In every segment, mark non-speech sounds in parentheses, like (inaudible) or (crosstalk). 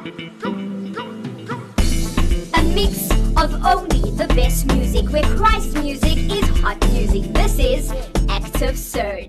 A mix of only the best music, where Christ music is hot music. This is Active Surge.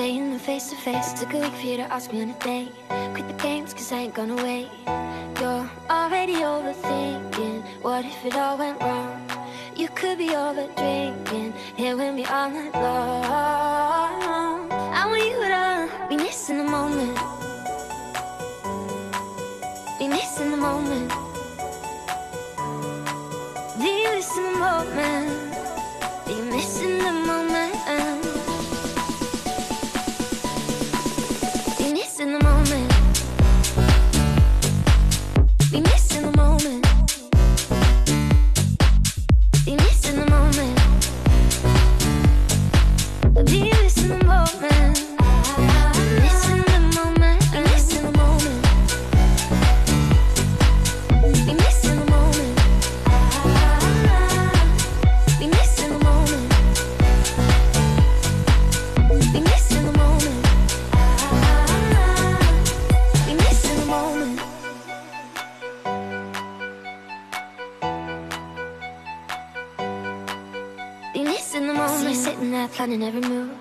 Saying them face to face. Took a week for you to ask me on a date. Quit the games, cause I ain't gonna wait. You're already overthinking. What if it all went wrong? You could be over drinking. Here with me all night long. I want you to be missing the moment. Be missing the moment. Do you miss the moment?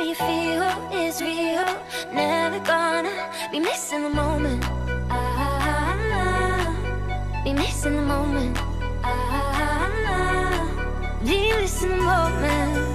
That we feel is real. Never gonna be missing the moment. Ah, be missing the moment. Ah, do you miss the moment?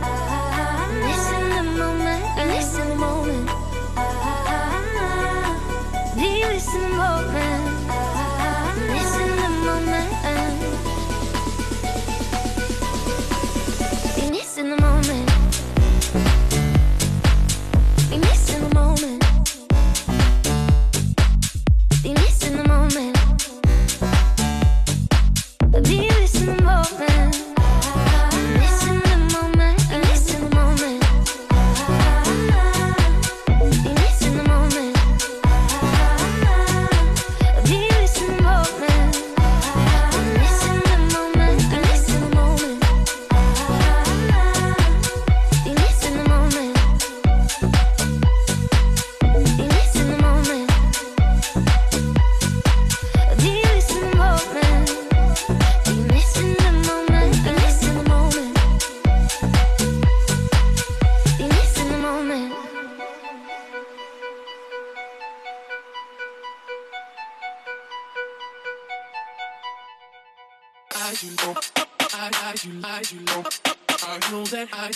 I know,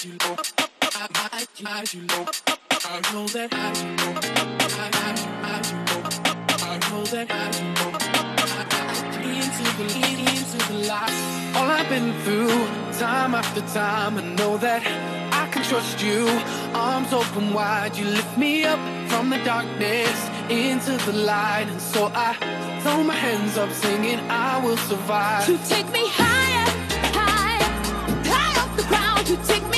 that I. All I've been through, time after time, I know that I can trust you. Arms open wide, you lift me up from the darkness into the light, and so I throw my hands up, singing, I will survive. To take me higher, To take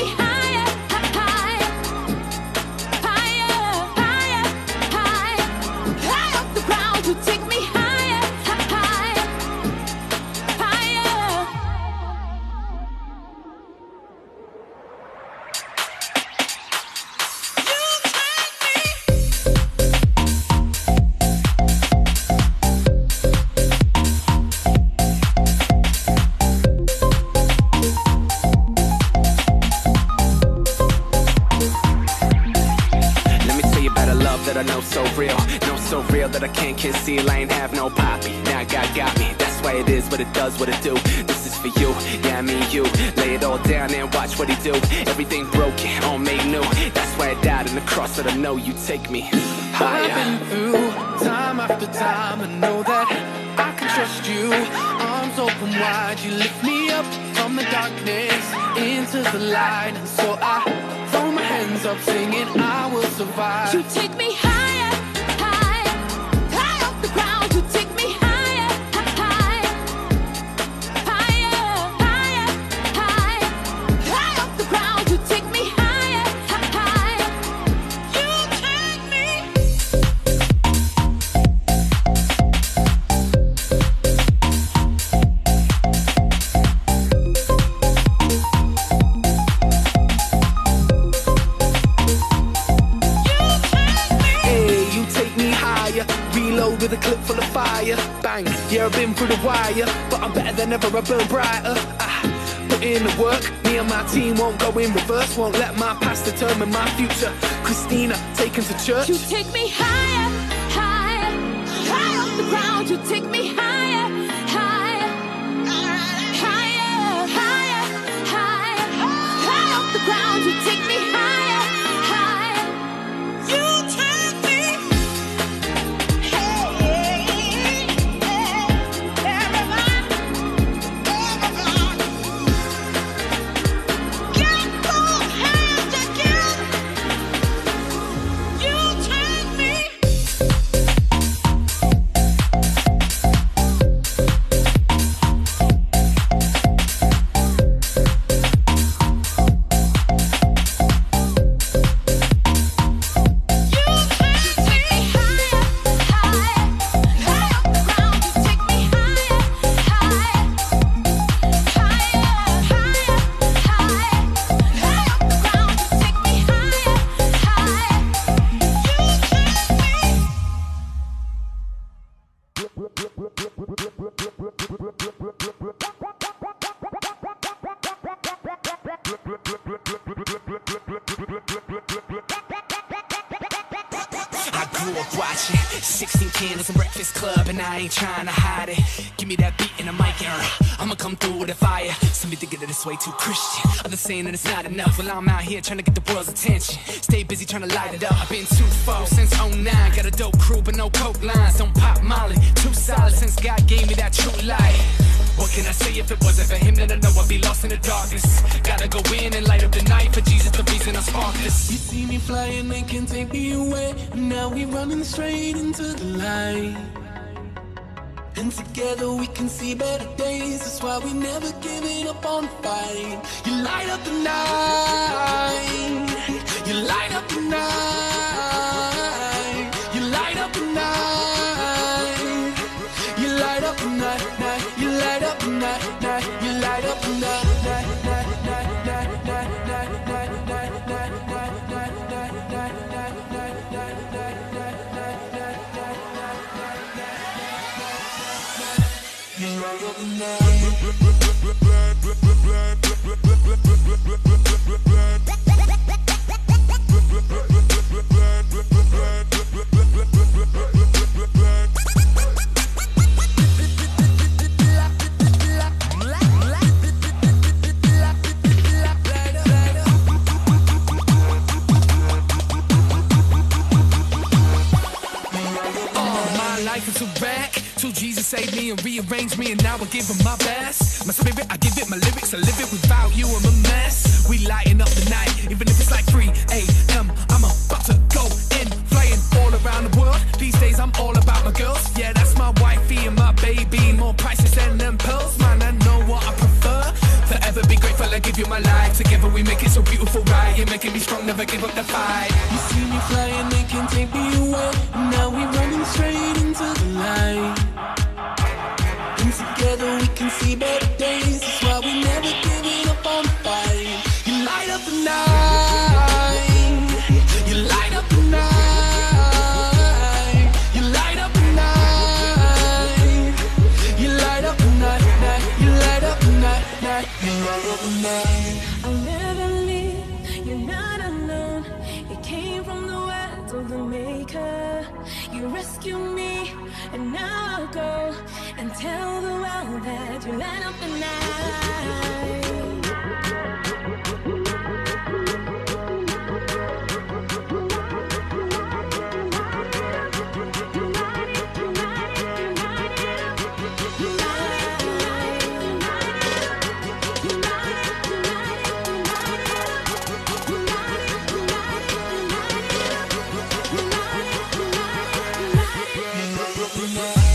that I know so real. Know so real that I can't conceal. I ain't have no poppy. Now God got me. That's why why it is what it does, what it do. This is for you, yeah, I mean you. Lay it all down and watch what he do. Everything broken, all made new. That's why I died on the cross, so I know you take me higher. I've been through time after time and know that I can trust you. Arms open wide, you lift me up from the darkness into the light. And so I throw my hands up, singing, I will survive. You take me high, high 주체 Better I burn brighter. Ah, put in the work. Me and my team won't go in reverse. Won't let my past determine my future. Christina, taken to church. You take me higher, higher, high off the ground. You take me higher, way too Christian, others saying that it's not enough. Well, I'm out here trying to get the world's attention. Stay busy trying to light it up. I've been too far since 09. Got a dope crew, but no coke lines. Don't pop Molly. Too solid since God gave me that true light. What can I say if it wasn't for him? Then I know I'd be lost in the darkness. Gotta go in and light up the night for Jesus, the reason I'm sparkless. You see me flying, they can take me away. Now we running straight into the light. And together we can see better days. That's why we never giving up on the fight. You light up the night. You light up the night. We can see better days. Brooklyn.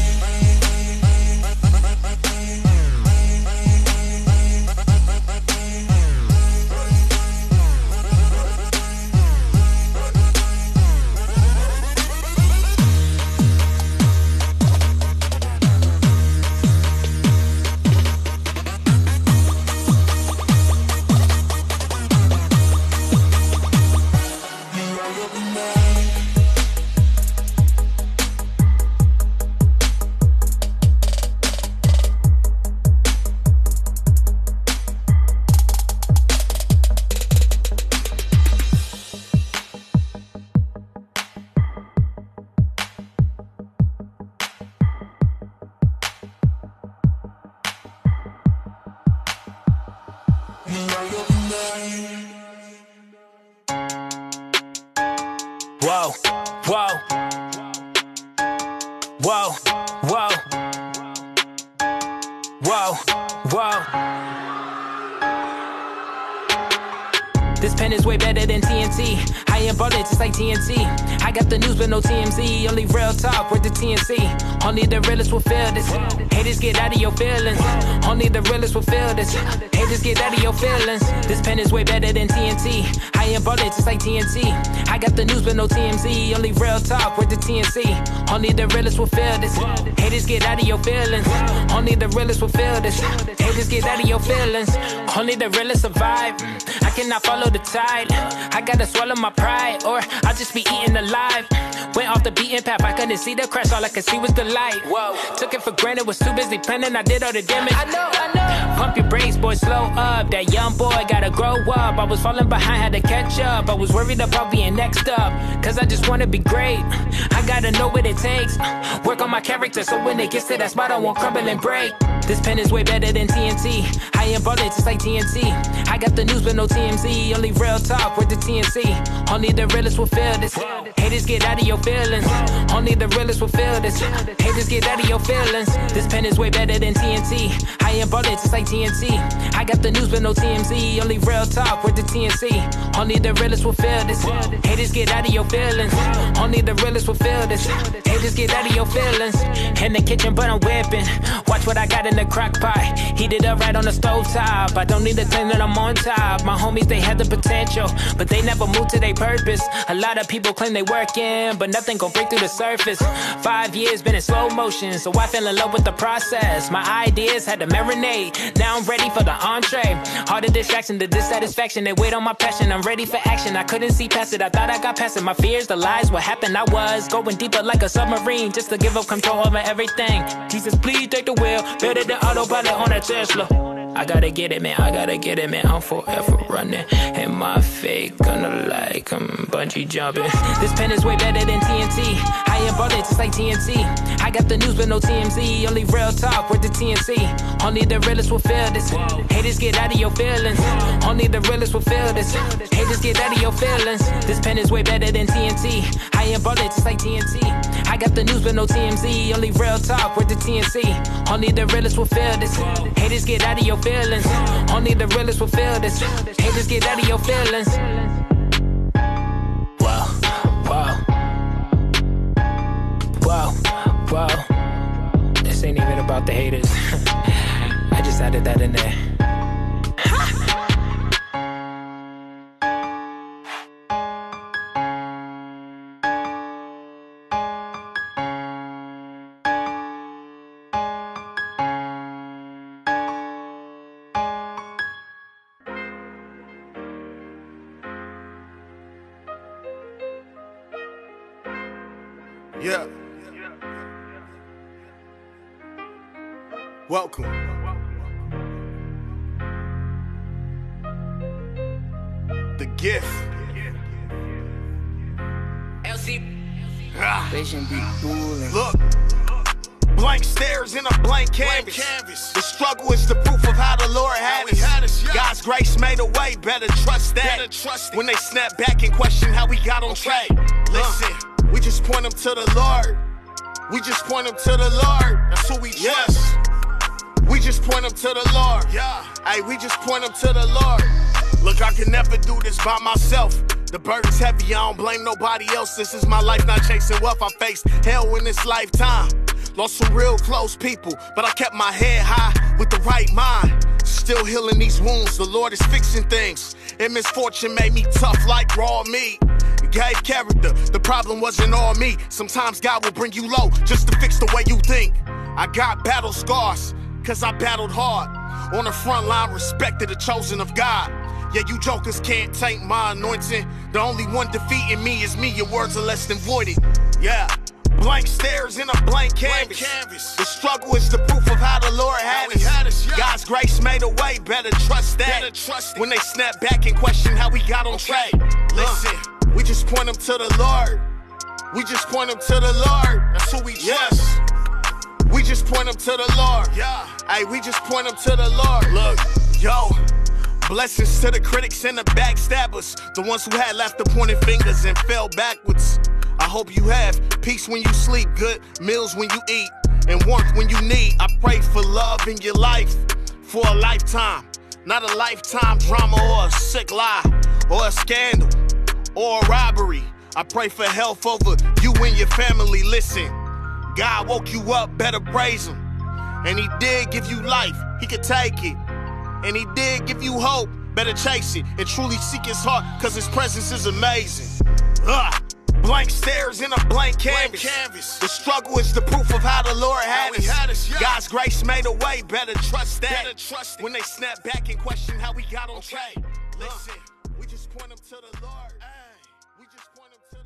Whoa, whoa, whoa, whoa, whoa, whoa. This pen is way better than TNT. I am ballin' just like TNT. I got the news but no TMZ. Only real talk with the TNC. Only the realest will feel this. Haters get out of your feelings. Only the realest will feel this. Haters get out of your feelings. This pen is way better than TNT. I am ballin' just like TNT. I got the news but no TMZ. Only real talk with the TNC. Only the realest will feel this. Haters get out of your feelings. Only the realest will feel this. Haters get out of your feelings. Only the realest survive. I cannot follow the tide. I gotta swallow my pride, or I'll just be eaten alive. Went off the beaten path, I couldn't see the crash, all I could see was the light. Whoa, took it for granted, was too busy planning, I did all the damage. I know, I know. Pump your brakes, boy, slow up. That young boy gotta grow up. I was falling behind, had to catch up. I was worried about being next up, cause I just wanna be great. I gotta know what it takes. Work on my character, so when it gets to that spot, I won't crumble and break. This pen is way better than TNT. I am ballin' just like TNT. I got the news but no TMZ. Only real talk with the TNC. Only the realest will feel this. Haters get out of your feelings. Only the realest will feel this. Haters get out of your feelings. This pen is way better than TNT. I am ballin' just like TNT. I got the news but no TMZ. Only real talk with the TNC. Only the realest will feel this. Haters get out of your feelings. Only the realest will feel this. Haters get out of your feelings. In the kitchen, but I'm whipping. Watch what I got in the crock pot. Heat it up right on the stove top. I don't need to claim that I'm on top. My homies, they had the potential, but they never moved to their purpose. A lot of people claim they working, but nothing gon' break through the surface. Five years been in slow motion, so I fell in love with the process. My ideas had to marinate. Now I'm ready for the entree. All the distraction, the dissatisfaction, they wait on my passion. I'm ready for action. I couldn't see past it. I thought I got past it. My fears, the lies, what happened, I was going deeper like a submarine just to give up control over everything. Jesus, please take the wheel. Better than autopilot on a Tesla. I gotta get it, man. I gotta get it, man. I'm forever running. And my fate gonna like I'm bungee jumping. This pen is way better than TNT. I am ballin' just like TNT. I got the news but no TMZ. Only real talk with the TNC. Only the realest will feel this. Haters get out of your feelings. Only the realest will feel this. Haters get out of your feelings. This pen is way better than TNT. I am ballin' just like TNT. I got the news but no TMZ. Only real talk with the TNC. Only the realest will feel this. Haters get out of your feelings. Only the realest will feel this. Haters get out of your feelings. Wow, wow, wow, wow. This ain't even about the haters. (laughs) I just added that in there. Track. Listen, we just point them to the Lord. We just point them to the Lord. That's who we Yes. trust. We just point them to the Lord. Yeah. Hey, we just point them to the Lord. Look, I can never do this by myself. The burden's heavy, I don't blame nobody else. This is my life, not chasing wealth. I faced hell in this lifetime. Lost some real close people, but I kept my head high with the right mind. Still healing these wounds, the Lord is fixing things. And misfortune made me tough like raw meat. Gave character, the problem wasn't all me. Sometimes God will bring you low just to fix the way you think. I got battle scars, cause I battled hard. On the front line, respected the chosen of God. Yeah, you jokers can't taint my anointing. The only one defeating me is me. Your words are less than voided. Yeah. Blank stares in a blank canvas. canvas. The struggle is the proof of how the Lord had us. had us, yeah. God's grace made a way, better trust that. Better trust. When they snap back and question how we got on track. Listen, we just point them to the Lord. We just point them to the Lord. That's who we trust. Yes. We just point them to the Lord. Yeah. Hey, we just point them to the Lord. Look, yo. Blessings to the critics and the backstabbers, the ones who had left the pointing fingers and fell backwards. I hope you have peace when you sleep, good meals when you eat, and warmth when you need. I pray for love in your life for a lifetime, not a lifetime drama or a sick lie or a scandal or a robbery. I pray for health over you and your family. Listen, God woke you up, better praise Him. And He did give you life, He could take it. And He did give you hope, better chase it. And truly seek His heart, cause His presence is amazing. Ugh. Blank stares in a blank canvas. canvas. The struggle is the proof of how the Lord had us. had us, yeah. God's grace made a way, better trust that. Better trust. When they snap back and question how we got on track. Listen, we just point them to the Lord. We just point them to the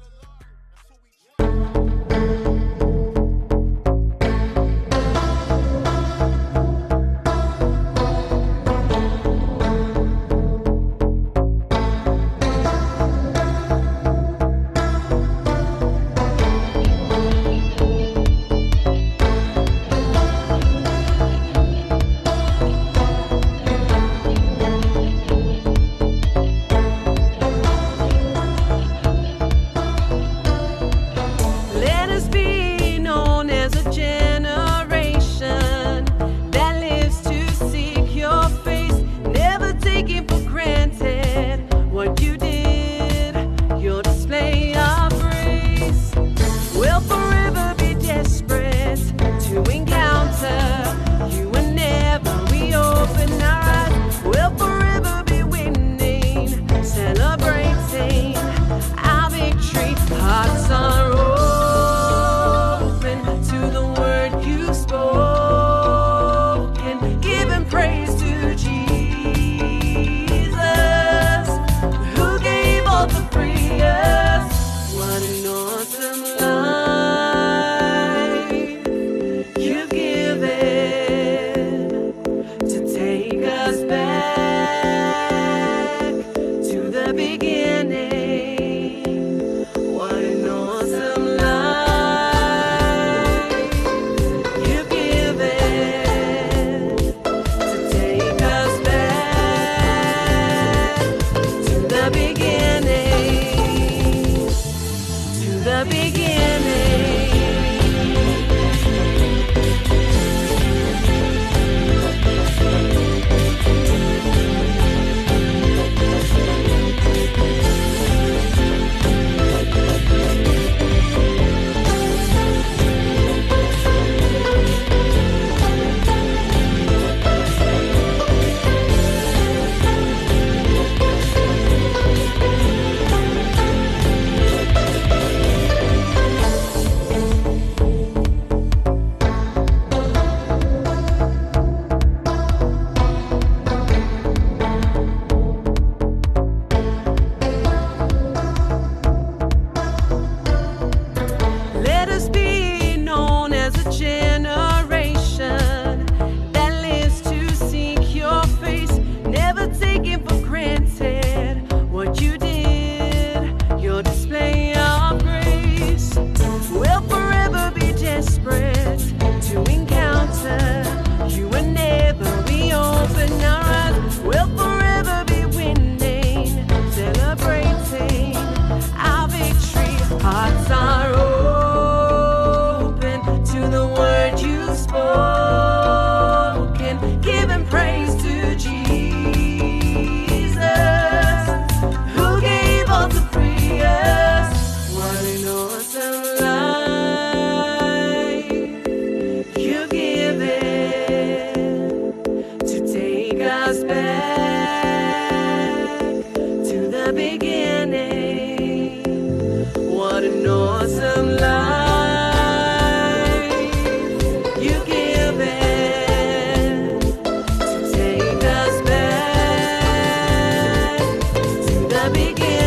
the beginning,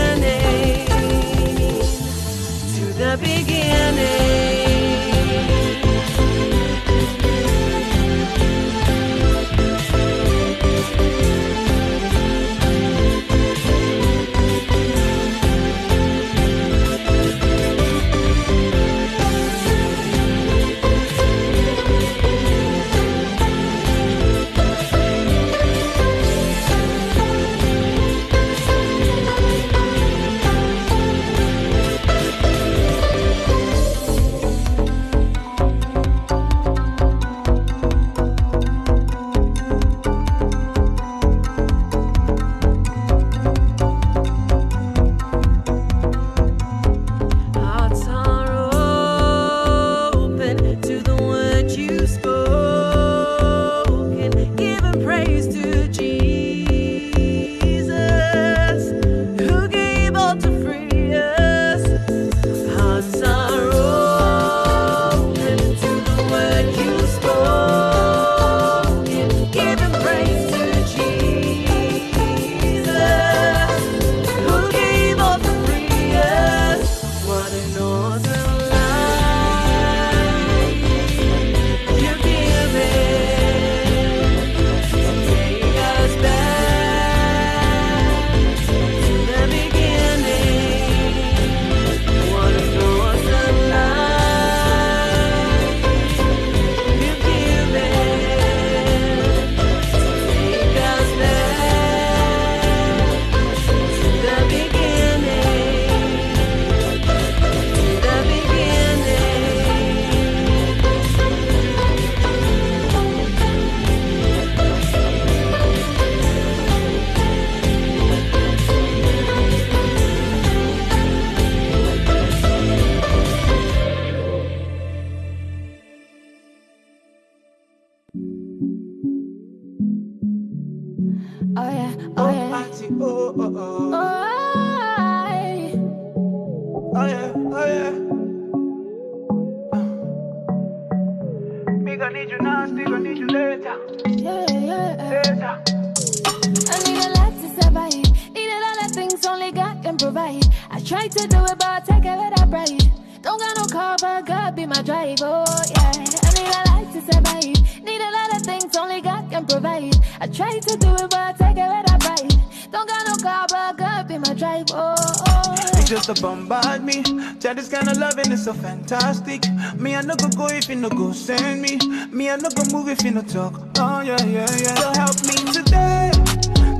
so fantastic. Me, I no go go if you no go send me. Me, I no go move if you no talk. Oh yeah, yeah, yeah. So help me today.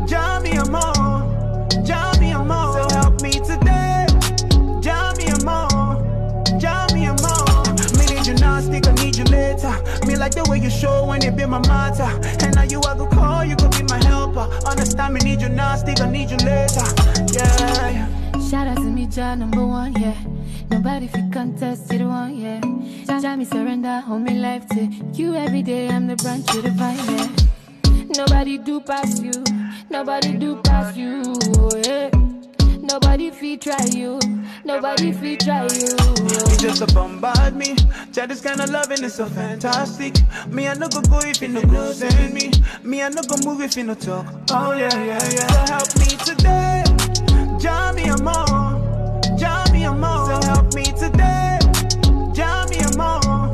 Jam me a more. Jam me more. So help me today. Jam me a more. Jam me more. Me need you now, stick, I need you later. Me like the way you show when it be my matter. And now you I go call, you go be my helper. Understand me, need you now, stick, I need you later. Yeah. Shout out to me, Jah number one, yeah. Nobody fit contest, you the one, yeah. Jah, Jah, me surrender, hold me life to you every day. I'm the branch to the vine, yeah. Nobody do pass you, nobody do pass you, yeah. Nobody fit try you, nobody fit try you. You just a bombard me. Chat this kind of loving is so fantastic. Me, I no go go if you no go send me. Me, I no go move if you no talk. Oh yeah, yeah, yeah. So help me today. Jam me a more. Jam me a more. Help me today. Jam me a more.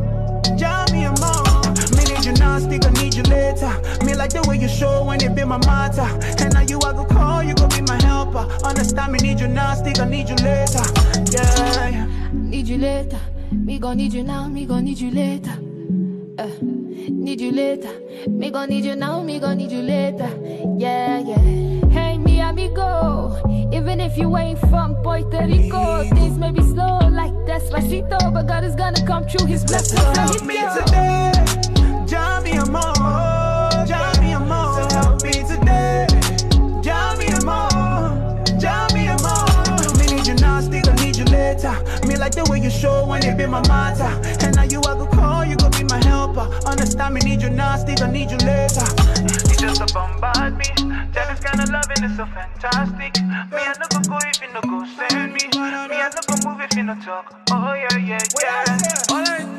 Jam me a more. Me need you now, stick, I need you later. Me like the way you show when it be my matter. And now you I go call, you go be my helper. Understand me, need you now, stick, I need you later. Yeah, yeah. Need you later, me gon' need you now, me gon' need you later. Uh, need you later, me gon' need you now, me gon' need you later. Yeah, yeah. Hey, me amigo, even if you ain't from Puerto Rico, things may be slow like Despacito, but God is gonna come true. So are help me today. Me a more. Jam me a more. So help me today. Me a more. Jam me a more. Me need you now, stick, I need you later. Me like the way you show when it be my matter. And now you I go call, you go be my helper. Understand me, need you now, stick, I need you later just to bombard me. That is kind of loving is so fantastic. Me, I never go if you no go send me. Me, I never move if you no talk. Oh, yeah, yeah, yeah. Alright.